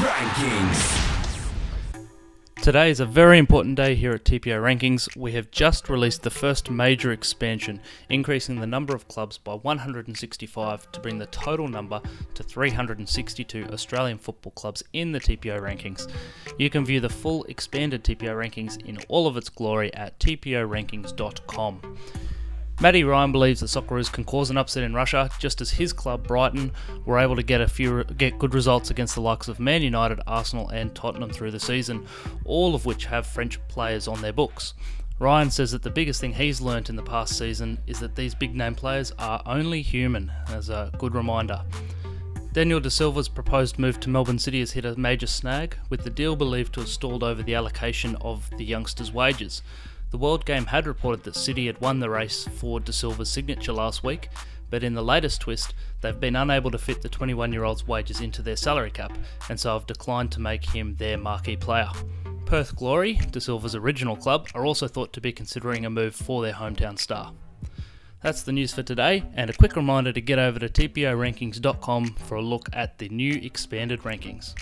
Rankings. Today is a very important day here at TPO Rankings. We have just released the first major expansion, increasing the number of clubs by 165 to bring the total number to 362 Australian football clubs in the TPO Rankings. You can view the full expanded TPO Rankings in all of its glory at tporankings.com. Matty Ryan believes the Socceroos can cause an upset in Russia, just as his club Brighton were able to get a few get good results against the likes of Man United, Arsenal, and Tottenham through the season, all of which have French players on their books. Ryan says that the biggest thing he's learnt in the past season is that these big name players are only human, as a good reminder. Daniel De Silva's proposed move to Melbourne City has hit a major snag, with the deal believed to have stalled over the allocation of the youngsters' wages. The World Game had reported that City had won the race for De Silva's signature last week, but in the latest twist, they've been unable to fit the 21 year old's wages into their salary cap, and so have declined to make him their marquee player. Perth Glory, De Silva's original club, are also thought to be considering a move for their hometown star. That's the news for today, and a quick reminder to get over to tporankings.com for a look at the new expanded rankings.